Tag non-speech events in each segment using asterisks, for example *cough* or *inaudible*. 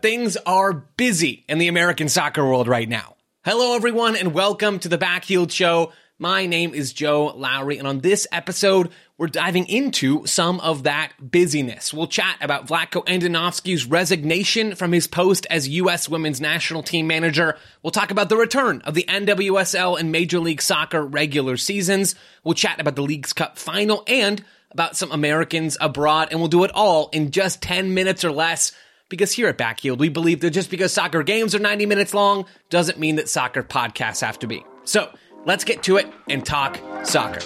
Things are busy in the American soccer world right now. Hello, everyone, and welcome to the Backheeled Show. My name is Joe Lowery, and on this episode, we're diving into some of that busyness. We'll chat about Vlatko Andonovski's resignation from his post as U.S. women's national team manager. We'll talk about the return of the NWSL and Major League Soccer regular seasons. We'll chat about the League's Cup final and about some Americans abroad, and we'll do it all in just 10 minutes or less. Because here at Backheeled, we believe that just because soccer games are 90 minutes long doesn't mean that soccer podcasts have to be. So let's get to it and talk soccer.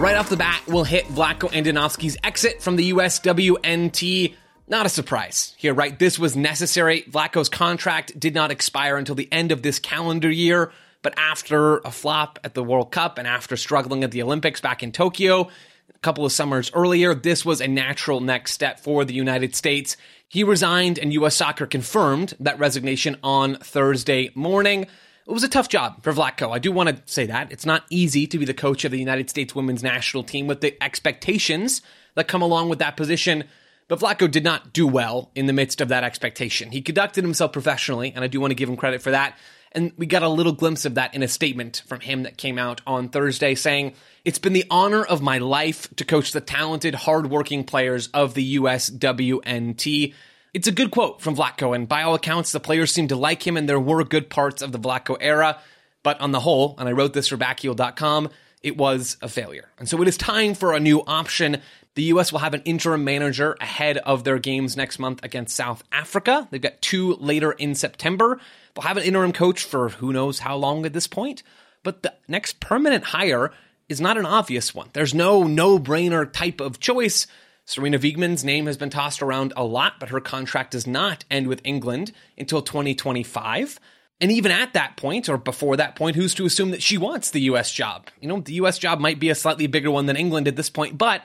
Right off the bat, we'll hit Vlatko Andonovski's exit from the USWNT not a surprise here, right? This was necessary. Vlatko's contract did not expire until the end of this calendar year, but after a flop at the World Cup and after struggling at the Olympics back in Tokyo a couple of summers earlier, this was a natural next step for the United States. He resigned and US Soccer confirmed that resignation on Thursday morning. It was a tough job for Vlatko. I do want to say that. It's not easy to be the coach of the United States women's national team with the expectations that come along with that position. But Vlatko did not do well in the midst of that expectation. He conducted himself professionally, and I do want to give him credit for that. And we got a little glimpse of that in a statement from him that came out on Thursday saying, It's been the honor of my life to coach the talented, hardworking players of the USWNT. It's a good quote from Vlatko, and by all accounts, the players seemed to like him, and there were good parts of the Vlatko era. But on the whole, and I wrote this for Backheeled.com, it was a failure. And so it is time for a new option. The U.S. will have an interim manager ahead of their games next month against South Africa. They've got two later in September. They'll have an interim coach for who knows how long at this point. But the next permanent hire is not an obvious one. There's no no brainer type of choice. Sarina Wiegman's name has been tossed around a lot, but her contract does not end with England until 2025. And even at that point, or before that point, who's to assume that she wants the US job? You know, the US job might be a slightly bigger one than England at this point, but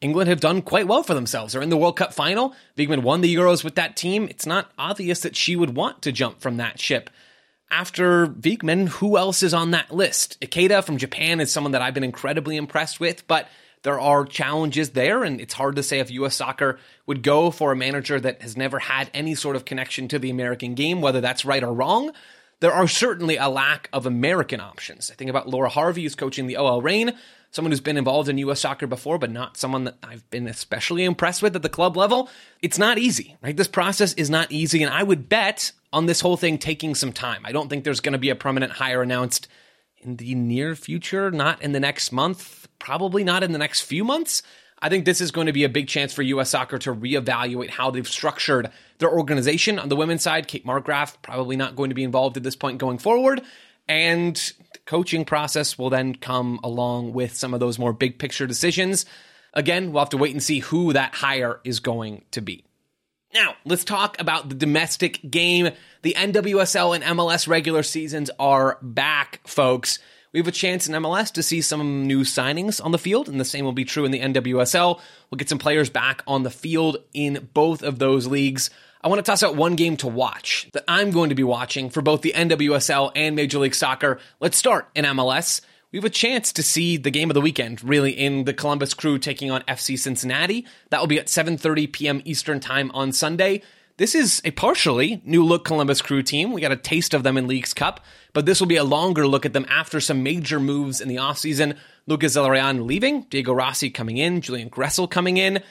England have done quite well for themselves. They're in the World Cup final. Wiegman won the Euros with that team. It's not obvious that she would want to jump from that ship. After Wiegman, who else is on that list? Ikeda from Japan is someone that I've been incredibly impressed with, but there are challenges there, and it's hard to say if U.S. soccer would go for a manager that has never had any sort of connection to the American game, whether that's right or wrong. There are certainly a lack of American options. I think about Laura Harvey, who's coaching the OL Reign someone who's been involved in U.S. soccer before, but not someone that I've been especially impressed with at the club level. It's not easy, right? This process is not easy, and I would bet on this whole thing taking some time. I don't think there's going to be a permanent hire announced in the near future, not in the next month, probably not in the next few months. I think this is going to be a big chance for U.S. soccer to reevaluate how they've structured their organization. On the women's side, Kate Markgraf probably not going to be involved at this point going forward. And the coaching process will then come along with some of those more big picture decisions. Again, we'll have to wait and see who that hire is going to be. Now, let's talk about the domestic game. The NWSL and MLS regular seasons are back, folks. We have a chance in MLS to see some new signings on the field, and the same will be true in the NWSL. We'll get some players back on the field in both of those leagues. I want to toss out one game to watch that I'm going to be watching for both the NWSL and Major League Soccer. Let's start in MLS. We have a chance to see the game of the weekend, really, in the Columbus Crew taking on FC Cincinnati. That will be at 7:30 p.m. Eastern Time on Sunday. This is a partially new look Columbus Crew team. We got a taste of them in Leagues Cup, but this will be a longer look at them after some major moves in the offseason. Lucas Zelarayan leaving, Diego Rossi coming in, Julian Gressel coming in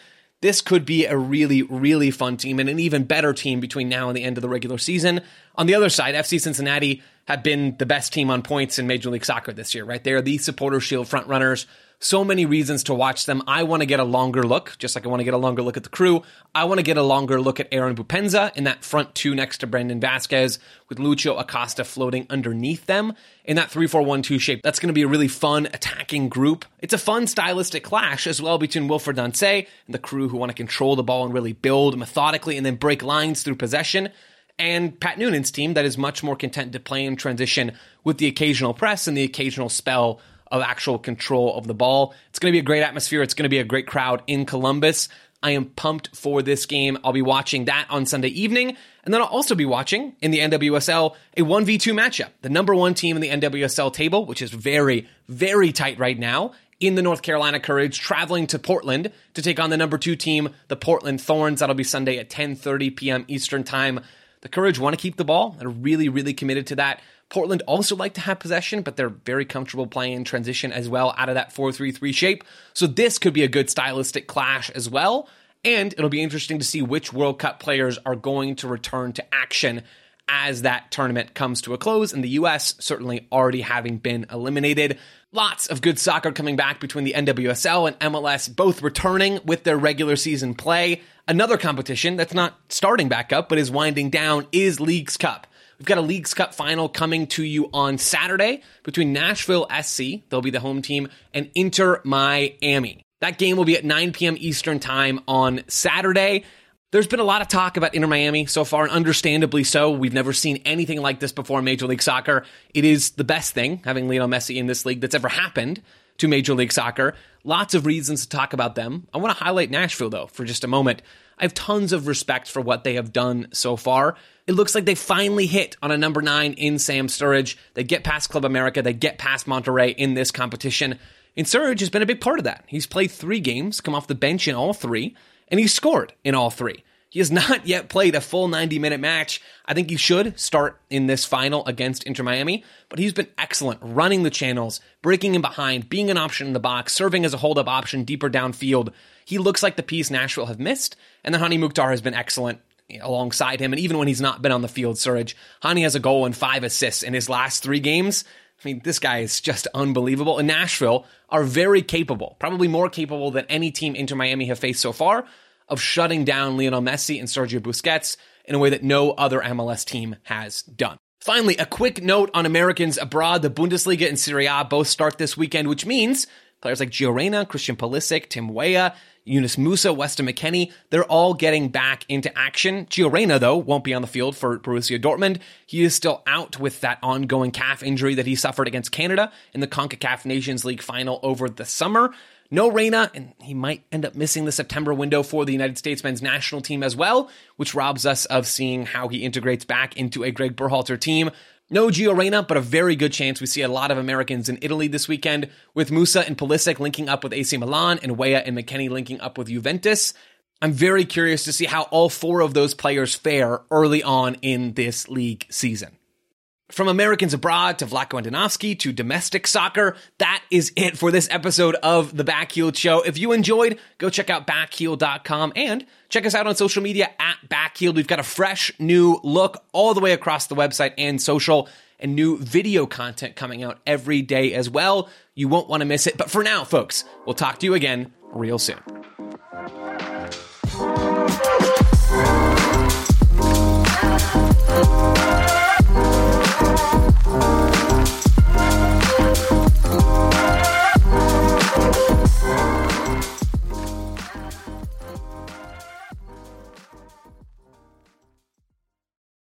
this could be a really, really fun team and an even better team between now and the end of the regular season. On the other side, FC Cincinnati have been the best team on points in Major League Soccer this year, right? They are the supporter shield front runners so many reasons to watch them. I want to get a longer look, just like I want to get a longer look at the crew. I want to get a longer look at Aaron Boupendza in that front two next to Brandon Vasquez with Lucho Acosta floating underneath them in that 3-4-1-2 shape. That's going to be a really fun attacking group. It's a fun stylistic clash as well between Wilfried Nancy and the crew who want to control the ball and really build methodically and then break lines through possession and Pat Noonan's team that is much more content to play in transition with the occasional press and the occasional spell of actual control of the ball. It's going to be a great atmosphere. It's going to be a great crowd in Columbus. I am pumped for this game. I'll be watching that on Sunday evening. And then I'll also be watching in the NWSL a 1v2 matchup. The number one team in the NWSL table, which is very, very tight right now, in the North Carolina Courage, traveling to Portland to take on the number two team, the Portland Thorns. That'll be Sunday at 10:30 p.m. Eastern Time. The Courage want to keep the ball. and are really, really committed to that. Portland also like to have possession, but they're very comfortable playing in transition as well out of that 4 3 3 shape. So this could be a good stylistic clash as well. And it'll be interesting to see which World Cup players are going to return to action as that tournament comes to a close. And the US certainly already having been eliminated. Lots of good soccer coming back between the NWSL and MLS, both returning with their regular season play. Another competition that's not starting back up, but is winding down is Leagues Cup. We've got a Leagues Cup final coming to you on Saturday between Nashville SC, they'll be the home team, and Inter Miami. That game will be at 9 p.m. Eastern Time on Saturday. There's been a lot of talk about Inter Miami so far, and understandably so. We've never seen anything like this before in Major League Soccer. It is the best thing, having Lionel Messi in this league, that's ever happened to Major League Soccer. Lots of reasons to talk about them. I want to highlight Nashville, though, for just a moment. I have tons of respect for what they have done so far. It looks like they finally hit on a number nine in Sam Surridge. They get past Club America, they get past Monterrey in this competition. And Surridge has been a big part of that. He's played three games, come off the bench in all three, and he scored in all three. He has *laughs* not yet played a full 90 minute match. I think he should start in this final against Inter Miami, but he's been excellent running the channels, breaking in behind, being an option in the box, serving as a hold up option deeper downfield. He looks like the piece Nashville have missed, and then Hany Mukhtar has been excellent alongside him. And even when he's not been on the field, Surridge, Hany has a goal and five assists in his last three games. I mean, this guy is just unbelievable. And Nashville are very capable, probably more capable than any team Inter Miami have faced so far, of shutting down Lionel Messi and Sergio Busquets in a way that no other MLS team has done. Finally, a quick note on Americans abroad. The Bundesliga and Serie A both start this weekend, which means players like Gio Reyna, Christian Pulisic, Tim Weah, Yunus Musah, Weston McKennie, they're all getting back into action. Gio Reyna, though, won't be on the field for Borussia Dortmund. He is still out with that ongoing calf injury that he suffered against Canada in the CONCACAF Nations League final over the summer. No Reyna, and he might end up missing the September window for the United States men's national team as well, which robs us of seeing how he integrates back into a Greg Berhalter team. No Gio Reyna, but a very good chance we see a lot of Americans in Italy this weekend, with Musah and Pulisic linking up with AC Milan and Weah and McKennie linking up with Juventus. I'm very curious to see how all four of those players fare early on in this league season. From Americans abroad to Vlatko Andonovski to domestic soccer, that is it for this episode of The Backheeled Show. If you enjoyed, go check out backheeled.com and check us out on social media at Backheeled. We've got a fresh new look all the way across the website and social and new video content coming out every day as well. You won't want to miss it. But for now, folks, we'll talk to you again real soon.